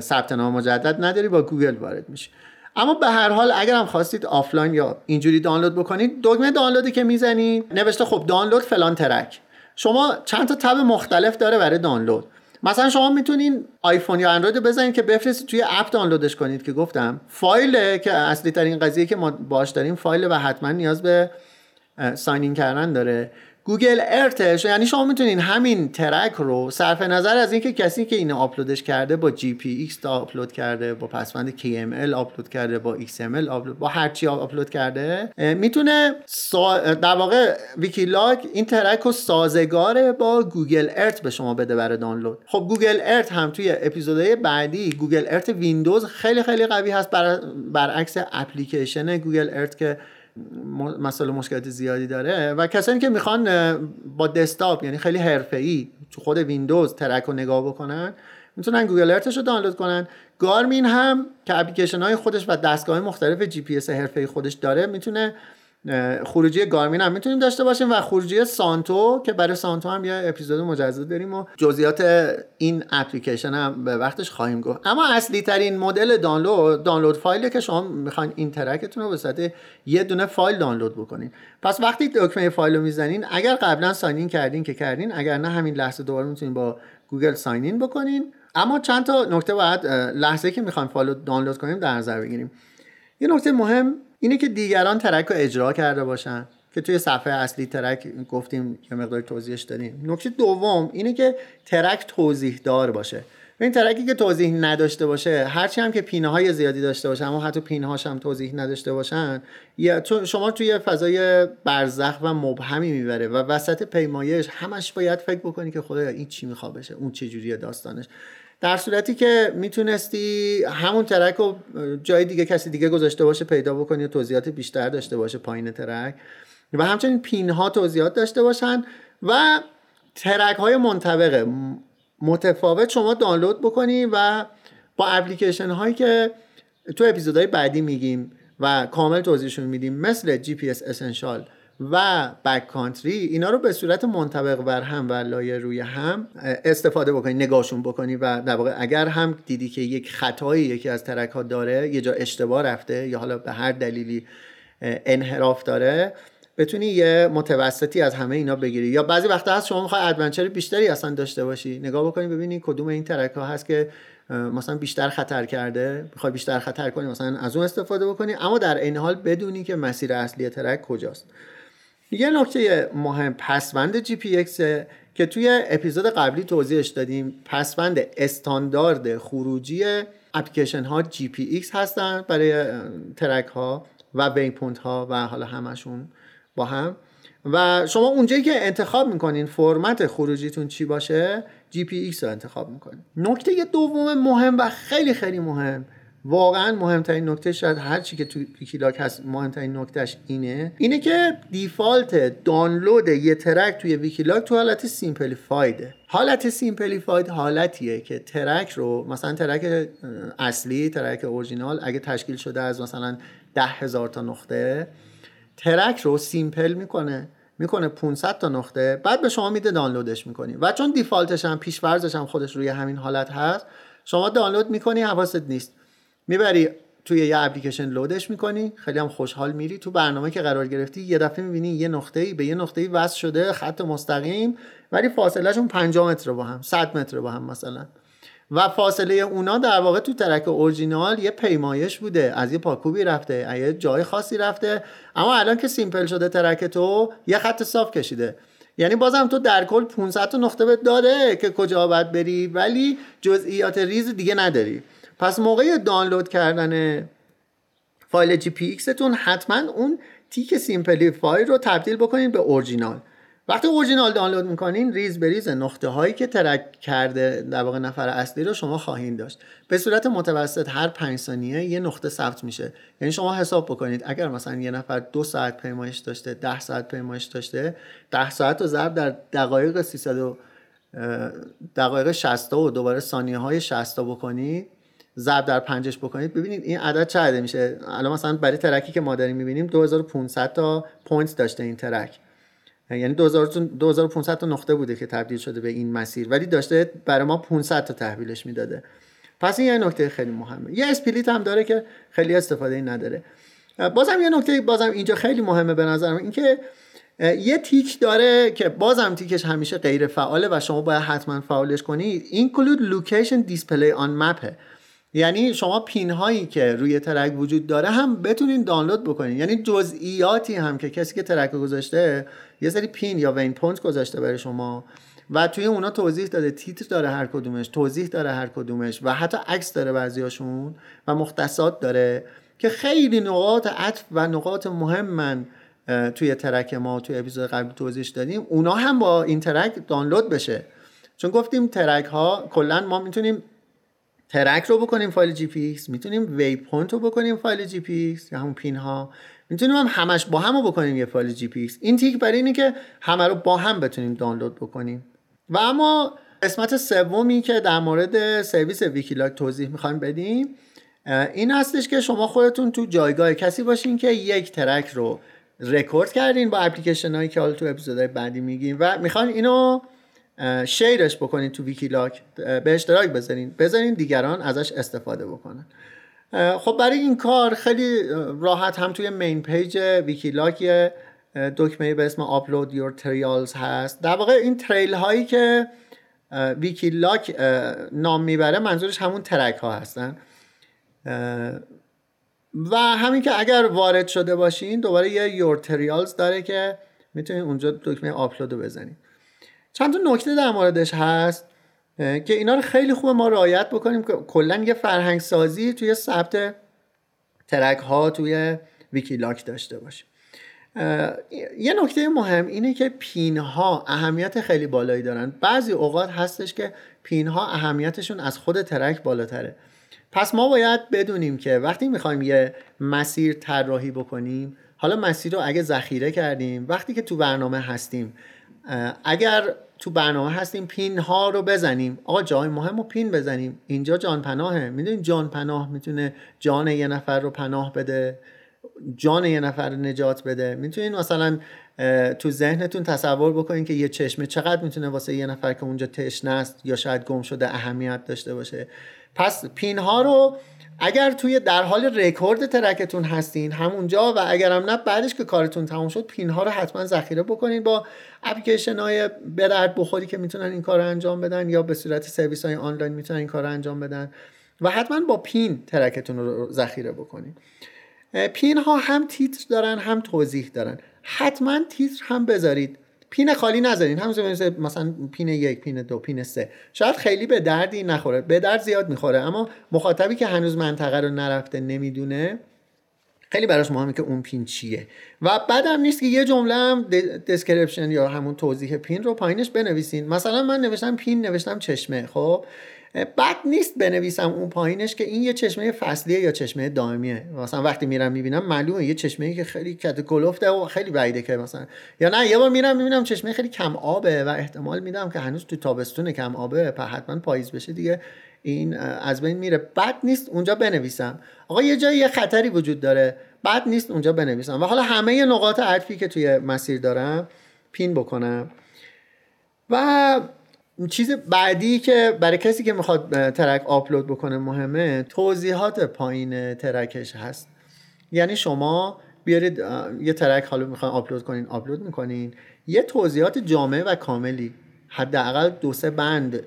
ثبت نام مجدد نداری با گوگل وارد میشی. اما به هر حال اگر هم خواستید آفلاین یا اینجوری دانلود بکنید دکمه دانلودی که می‌زنید نوشته خب دانلود فلان track. شما چند تا tab مختلف داره برای دانلود. مثلا شما می‌تونین آیفون یا اندروید بزنید که بفرستید توی اپ دانلودش کنید که گفتم. فایل که اصلی ترین قضیه که ما باش داریم فایل و حتما نیاز به sign کردن داره. Google Earth ش یعنی شما می‌تونین همین track رو صرف نظر از اینکه کسی که اینو آپلودش کرده با GPX آپلود کرده با پسوند KML آپلود کرده با XML آپلود با هر چی آپلود کرده می‌تونه سا... در واقع Wikiloc این track رو سازگار با Google Earth به شما بده برای دانلود. خب Google Earth هم توی اپیزودهای بعدی Google Earth ویندوز خیلی خیلی قوی هست بر... برعکس اپلیکیشن Google Earth که مسئله مشکلات زیادی داره. و کسانی که می‌خوان با دسکتاپ یعنی خیلی حرفه‌ای تو خود ویندوز track رو نگاه بکنن می‌تونن Google Earth ش رو دانلود کنن. Garmin هم که اپلیکیشن های خودش و دستگاه مختلف جی پی اس حرفه‌ای خودش داره می‌تونه خروجی Garmin هم می‌تونیم داشته باشیم و خروجی Suunto که برای Suunto هم یه اپیزود مجزا داریم و جزئیات این اپلیکیشن هم به وقتش خواهیم گفت. اما اصلی ترین مدل دانلود دانلود فایلی که شما می‌خواین این track تون رو به صورت یه دونه فایل دانلود بکنین. پس وقتی دکمه فایل رو می‌زنین اگر قبلا sign کردین که کردین اگر نه همین لحظه دوباره می‌تونین با گوگل sign in بکنین. اما چند تا نکته باید لحظه که می‌خوایم فایل دانلود کنیم در نظر بگیریم. یه نکته مهم اینه که دیگران track رو اجرا کرده باشن که توی صفحه اصلی track گفتیم یه مقدار توضیحش دادیم. نکته دوم اینه که track توضیح دار باشه. این track ی که توضیح نداشته باشه هرچی هم که pin های زیادی داشته باشه اما حتی pin هاش هم توضیح نداشته باشن یا شما توی فضای برزخ و مبهمی می‌بره و وسط پیمایش همش باید فکر بکنی که خدا این چی می‌خواد بشه؟ اون چه جوریه داستانش؟ در صورتی که می‌تونستی همون ترک رو جای دیگه کسی دیگه گذاشته باشه پیدا بکنی و توضیحات بیشتر داشته باشه پایین ترک. و همچنین پین ها توضیحات داشته باشن و ترک های منطبقه متفاوت شما دانلود بکنی و با اپلیکیشن هایی که تو اپیزودهای بعدی میگیم و کامل توضیحشون میدیم مثل GPS Essentials و BackCountry اینا رو به صورت منطبق بر هم و لایه روی هم استفاده بکنی نگاهشون بکنی و در واقع اگر هم دیدی که یک خطایی یکی از track ها داره یه جا اشتباه رفته یا حالا به هر دلیلی انحراف داره بتونی یه متوسطی از همه اینا بگیری. یا بعضی وقتا هست شما می‌خوای adventure بیشتری اصلا داشته باشی. نگاه بکنی ببینی کدوم این track ها هست که مثلا بیشتر خطر کرده. می‌خوای بیشتر خطر کنی مثلا از اون استفاده بکنی. اما در این حال بدونی که مسیر اصلی track کجاست. یه نکته مهم پسوند GPX که توی اپیزود قبلی توضیحش دادیم پسوند استاندارد خروجی اپلیکیشن ها GPX هستن برای track ها و waypoint ها و حالا همشون با هم. و شما اونجایی که انتخاب می‌کنین فرمت خروجیتون چی باشه GPX رو انتخاب می‌کنین. نکته دوم مهم و خیلی خیلی مهم واقعا مهمترین نکته شاید هر چی که تو Wikiloc هست مهمترین نکتهش اینه. اینه که default دانلود یه track توی Wikiloc تو حالت simplified ه. حالت simplified حالتیه که track رو مثلا track اصلی track original اگه تشکیل شده از مثلا ده هزار تا نقطه track رو simple می‌کنه می‌کنه 500 تا نقطه بعد به شما میده دانلودش می‌کنی. و چون دیفالتش هم پیشورزش هم خودش روی همین حالت هست شما دانلود می‌کنی حواست نیست. می‌بری توی یه اپلیکیشن لودش می‌کنی خیلی هم خوشحال میری. تو برنامه که قرار گرفتی یه دفعه می‌بینی یه نقطه به یه نقطه وصل شده خط مستقیم ولی فاصلهشون 50 متر با هم 100 متر با هم مثلا. و فاصله اونا در واقع تو ترک اورجینال یه پیمایش بوده. از یه پاکوبی رفته یه جای خاصی رفته. اما الان که simple شده track تو یه خط صاف کشیده. یعنی بازم تو در کل 500 تا نقطه بهت داده که کجا باید بری ولی جزئیات ریز دیگه نداری. پس موقع دانلود کردن فایل GPX تون حتما اون تیک simplify رو تبدیل بکنید به اورجینال. وقتی اورجینال دانلود می‌کنین ریز به ریز نقطه هایی که track کرده در واقع نفر اصلی رو شما خواهید داشت. به صورت متوسط هر 5 ثانیه یه نقطه ثبت میشه. یعنی شما حساب بکنید اگر مثلا یه نفر دو ساعت پیمایش داشته ده ساعت پیمایش داشته ده ساعت رو ضرب در دقایق 300 و دقایق 60 و دوباره ثانیه های 60 بکنید ضرب در پنجش بکنید. ببینید این عدد چه میشه؟ الان مثلا برای track ی که ما داریم می‌بینیم 2500 تا point داشته این track. یعنی 2500 تا نقطه بوده که تبدیل شده به این مسیر ولی داشته برای ما 500 تا تحویلش می‌داده. پس این یه نکته خیلی مهمه. یه split هم داره که خیلی استفاده ای نداره. بازم یه نکته بازم اینجا خیلی مهمه به نظرم اینکه یه تیک داره که بازم تیکش همیشه غیر فعاله و شما باید حتما فعالش کنید include location display on map یعنی شما پین هایی که روی ترک وجود داره هم بتونین دانلود بکنین. یعنی جزئیاتی هم که کسی که ترک گذاشته یه سری پین یا waypoint گذاشته برای شما و توی اونا توضیح داده تیتر داره هر کدومش توضیح داره هر کدومش و حتی عکس داره بعضیاشون و مختصات داره که خیلی نقاط عطف و نقاط مهم من توی ترک ما توی اپیزود قبلی توضیح دادیم. اونا هم با این ترک دانلود بشه. چون گفتیم ترک ها کلا ما می‌تونیم ترک رو بکنیم فایل GPX می‌تونیم waypoint رو بکنیم فایل GPX یا همون پین ها می‌تونیم هم همش با هم رو بکنیم یه فایل GPX. این تیک برای اینه که همه رو با هم بتونیم دانلود بکنیم. و اما قسمت سومی که در مورد سرویس ویکیلاک توضیح می‌خوایم بدیم این هستش که شما خودتون تو جایگاه کسی باشین که یک ترک رو رکورد کردین با اپلیکیشن هایی که حالا تو اپیزودهای بعدی میگیم و می‌خواین اینو شیرش بکنید تو ویکیلاک به اشتراک بذارین. بذارین دیگران ازش استفاده بکنن. خب برای این کار خیلی راحت هم توی main page ویکیلاک یه دکمه به اسم upload your trails هست. در واقع این trail هایی که ویکیلاک نام می‌بره منظورش همون ترک ها هستن. و همین که اگر وارد شده باشین دوباره یه your trails داره که می‌تونید اونجا دکمه آپلود رو بزنید چند تا نکته در موردش هست که اینا رو خیلی خوب ما رعایت بکنیم. که کلا یه فرهنگ سازی توی ثبت ترک ها توی ویکیلاک داشته باشیم. یه نکته مهم اینه که پین ها اهمیت خیلی بالایی دارن. بعضی اوقات هستش که پین ها اهمیتشون از خود ترک بالاتره. پس ما باید بدونیم که وقتی می‌خوایم یه مسیر طراحی بکنیم حالا مسیر رو اگه ذخیره کردیم وقتی که تو برنامه هستیم اگر تو برنامه هستیم پین ها رو بزنیم. آقا جای مهم رو پین بزنیم. اینجا جان پناهه. می‌دونید جان پناه می‌تونه جان یه نفر رو پناه بده جان یه نفر رو نجات بده. می‌تونین مثلا تو ذهنتون تصور بکنین که یه چشمه چقدر می‌تونه واسه یه نفر که اونجا تشنه است یا شاید گم شده اهمیت داشته باشه. پس پین ها رو اگر توی در حال رکورد ترکتون هستین همونجا و اگرم نه بعدش که کارتون تموم شد پین ها رو حتما ذخیره بکنین با اپلیکیشن های به درد بخوری که می‌تونن این کار رو انجام بدن یا به صورت سرویس های آنلاین می‌تونن این کار رو انجام بدن و حتما با پین ترکتون رو ذخیره بکنین. پین ها هم تیتر دارن هم توضیح دارن. حتما تیتر هم بذارید. پین خالی نذارین همون مثلا پین یک پین دو پین سه. شاید خیلی به دردی نخوره. به درد زیاد می‌خوره. اما مخاطبی که هنوز منطقه رو نرفته نمی‌دونه خیلی براش مهمه که اون پین چیه. و بعدم نیست که یه جمله هم description یا همون توضیح پین رو پایینش بنویسین. مثلا من نوشتم پین نوشتم چشمه. خب؟ بد نیست بنویسم اون پایینش که این یه چشمه فصلیه یا چشمه دائمیه. مثلا وقتی میرم می‌بینم معلومه یه چشمه که خیلی کت گلفته و خیلی بعیده که مثلا. یا نه یه بار میرم می‌بینم چشمه خیلی کم آبه و احتمال میدم که هنوز تو تابستون کم آبه حتما پاییز بشه دیگه. این از بین میره. بد نیست اونجا بنویسم. آقا یه جایی یه خطری وجود داره. بد نیست اونجا بنویسم. و حالا همه نقاط عطفی که توی مسیر دارم پین بکنم. و چیز بعدی که برای کسی که می‌خواد ترک آپلود بکنه مهمه توضیحات پایین ترکش هست. یعنی شما بیارید یه ترک حالا می‌خواین آپلود کنین آپلود می‌کنین یه توضیحات جامع و کاملی حداقل دو سه بند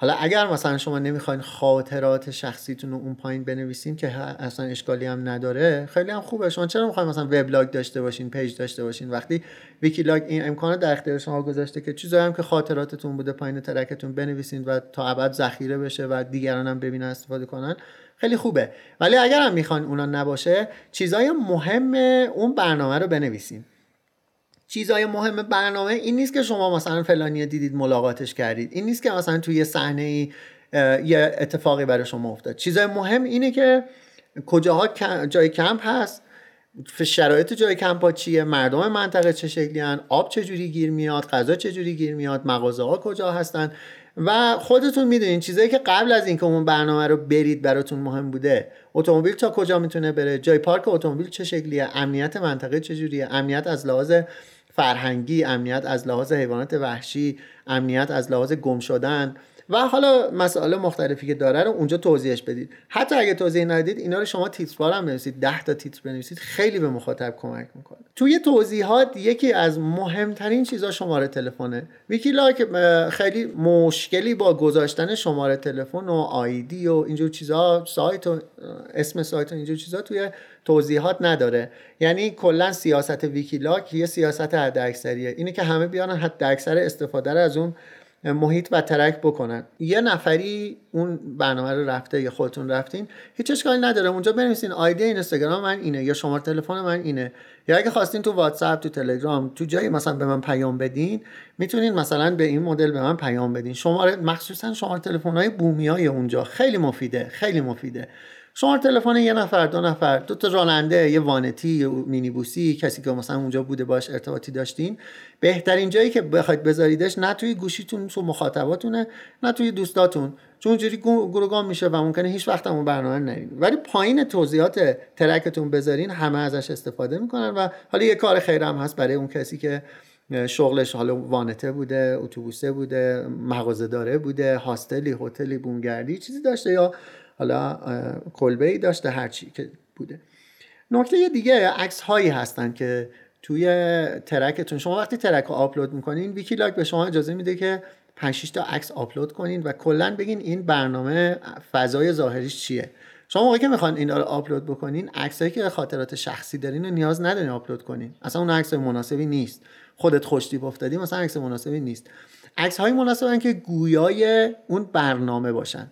حالا اگر مثلا شما نمی‌خواین خاطرات شخصیتون رو اون پایین بنویسین که اصلا اشکالی هم نداره خیلی هم خوبه. شما چرا می‌خواین مثلا وبلاگ داشته باشین پیج داشته باشین؟ وقتی ویکیلاگ این امکان در اختیار شما گذاشته که چیزایی هم که خاطراتتون بوده پایین ترکتون بنویسین و تا ابد ذخیره بشه و دیگران هم ببینن استفاده کنن خیلی خوبه. ولی اگر هم می‌خواین اونا نباشه چیزای مهم اون برنامه رو بنویسین. چیزای مهم برنامه این نیست که شما مثلا فلانی دیدید ملاقاتش کردید. این نیست که مثلا توی صحنه ای یه اتفاقی برای شما افتاد. چیزای مهم اینه که کجاها جای کمپ هست شرایط جای کمپ ها چیه مردم منطقه چه شکلی هن آب چجوری گیر میاد غذا چجوری گیر میاد مغازه ها کجا هستن. و خودتون می‌دونین چیزایی که قبل از اینکه اون برنامه رو برید براتون مهم بوده اتومبیل تا کجا می‌تونه بره جای پارک اتومبیل چه شکلیه امنیت منطقه چجوریه امنیت از لحاظ فرهنگی امنیت از لحاظ حیوانات وحشی امنیت از لحاظ گم شدن. و حالا مسائل مختلفی که داره رو اونجا توضیحش بدید. حتی اگه توضیح ندید اینا رو شما تیتر هم بنویسید. 10 تا تیتر بنویسید. خیلی به مخاطب کمک می‌کنه. توی توضیحات یکی از مهمترین چیزا شماره تلفنه ویکیلاک خیلی مشکلی با گذاشتن شماره تلفن و آیدی و اینجور چیزا سایت و اسم سایت و اینجور چیزا توی توضیحات نداره. یعنی کلا سیاست ویکیلاک یه سیاست حد اکثریه اینه که همه بیان حد اکثر استفاده رو از اون محیط و ترک بکنن. یه نفری اون برنامه رو رفته یا خودتون رفتین هیچ اشکالی نداره. اونجا بنویسین آیدی اینستاگرام من اینه یا شماره تلفن من اینه. یا اگه خواستین تو واتساپ تو تلگرام تو جایی مثلا به من پیام بدین می‌تونین مثلا به این مدل به من پیام بدین. شماره مخصوصا شماره تلفن های بومی های اونجا. خیلی مفیده خیلی مفیده. شما تلفن یه نفر دو نفر دو تا راننده یه وانتی یه مینیبوسی کسی که مثلا اونجا بوده باش ارتباطی داشتین. بهترین جایی که بخواید بذاریدش نه توی گوشیتون تو مخاطباتونه نه توی دوستاتون. چون اونجوری گروگان میشه و ممکنه هیچ وقت اون برنامه نرین ولی پایین توضیحات ترکتون بذارین همه ازش استفاده می‌کنن و حالا یه کار خیر هم هست برای اون کسی که شغلش حالا وانت بوده اتوبوس بوده مغازه دار بوده hostel ی هتلی بومگردی چیزی داشته یا حالا کلبه ای داشته هرچی که بوده. نکته دیگه عکس هایی هستن که توی ترکتون شما وقتی ترک رو آپلود می‌کنین ویکیلاک به شما اجازه میده که 5 تا عکس آپلود کنین و کلا بگین این برنامه فضای ظاهریش چیه. شما موقعی که می‌خوان اینا رو آپلود بکنین عکسایی که خاطرات شخصی دارین رو نیاز ندارین آپلود کنین. اصلا اون عکس مناسبی نیست. خودت خوشتیپ افتادی مثلا عکس مناسبی نیست. عکس های مناسبن که گویای اون برنامه باشن.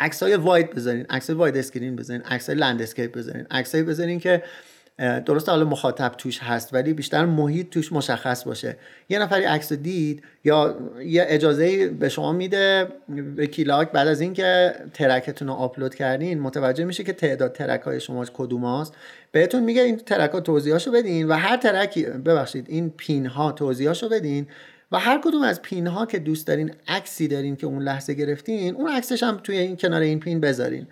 عکس های wide بذارین عکس wide screen بذارین عکس های landscape بذارین عکس بذارین که درسته حالا مخاطب توش هست ولی بیشتر محیط توش مشخص باشه. یه نفری عکس دید یا یه اجازه به شما میده ویکیلاک بعد از اینکه ترکتون رو آپلود کردین متوجه میشه که تعداد ترک های شما کدوم هست بهتون میگه این ترک ها توضیحاشو بدین و هر ترکی ببخشید این پین ها توضیحاشو بدین و هر کدوم از پین ها که دوست دارین عکسی دارین که اون لحظه گرفتین اون عکسش هم توی این کنار این پین بذارین.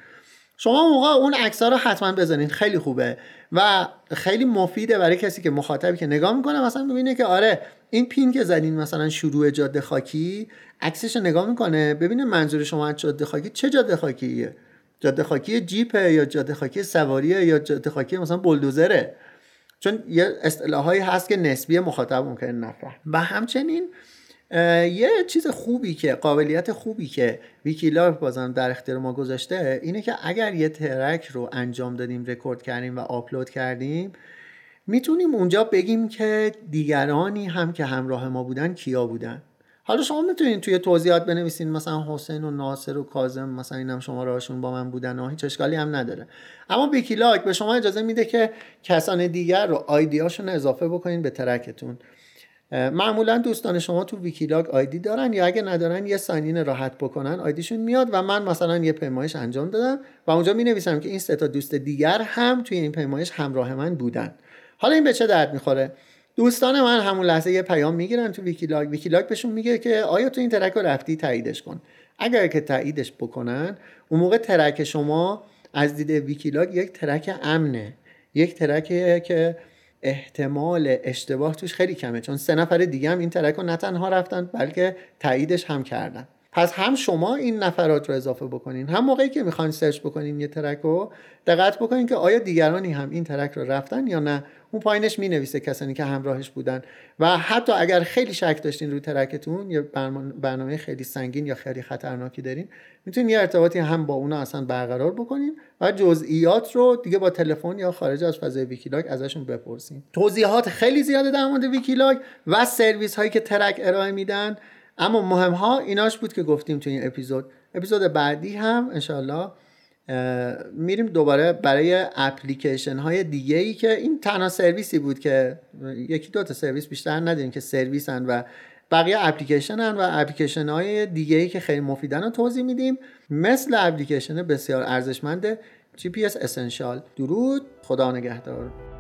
شما موقع اون عکس رو حتما بزنین خیلی خوبه. و خیلی مفیده برای کسی که مخاطبی که نگاه می‌کنه مثلا ببینه که آره این پین که زدین مثلا شروع جاده خاکی عکسش نگاه می‌کنه ببینه منظور شما از جاده خاکی چه جاده خاکیه. جاده خاکی جیپه یا جاده خاکی سواریه یا جاده خاکی مثلا بلدوزره. چون یه اصطلاحایی هست که نسبی مخاطب ممکنه نفهم. و همچنین یه چیز خوبی که قابلیت خوبی که ویکیلار بازم در اختیار ما گذاشته اینه که اگر یه ترک رو انجام دادیم رکورد کردیم و آپلود کردیم می‌تونیم اونجا بگیم که دیگرانی هم که همراه ما بودن کیا بودن. حالا شما می‌تونید توی توضیحات بنویسین مثلا حسین و ناصر و کازم مثلا اینم شما راهشون با من بودن و هیچ اشکالی هم نداره. اما ویکیلاک به شما اجازه میده که کسان دیگر رو ID هاشون اضافه بکنین به ترکتون. معمولا دوستان شما تو ویکیلاک ID دارن یا اگه ندارن یه sign in راحت بکنن ID شون میاد و من مثلا یه پیمایش انجام دادم و اونجا می نویسم که این سه تا دوست دیگر هم توی این پیمایش همراه من بودن. حالا این به چه درد می‌خوره؟ دوستان من همون لحظه یه پیام می‌گیرن تو ویکیلاک. ویکیلاک بهشون میگه که آیا تو این ترک رو رفتی تاییدش کن. اگر که تاییدش بکنن اون موقع track شما از دید Wikiloc یک track امنه. یک track ـه که احتمال اشتباه توش خیلی کمه. چون سه نفر دیگه هم این track رو نه تنها رفتن بلکه تاییدش هم کردن. پس هم شما این نفرات رو اضافه بکنین هم موقعی که می‌خواین search بکنین یه track رو دقت بکنین که آیا دیگرانی هم این track رو رفتن یا نه. اون پایینش می نویسه کسانی که همراهش بودن. و حتی اگر خیلی شک داشتین روی track تون یا برنامه خیلی سنگین یا خیلی خطرناکی دارین می‌تونین یه ارتباطی هم با اونا اصلا برقرار بکنین و جزئیات رو دیگه با تلفن یا خارج از فضای Wikiloc ازشون بپرسین. توضیحات خیلی زیاده در مورد Wikiloc و سرویس هایی که track ارائه میدن. اما مهم ها ایناش بود که گفتیم تو این اپیزود. اپیزود بعدی هم انشالله میریم دوباره برای اپلیکیشن های دیگه ای که این تنها سرویسی بود که یکی دو تا سرویس بیشتر نداریم که سرویسن و بقیه اپلیکیشن هن و اپلیکیشن های دیگه ای که خیلی مفیدن رو توضیح میدیم. مثل اپلیکیشن بسیار ارزشمند GPS اسنشال درود. خدا نگهدار.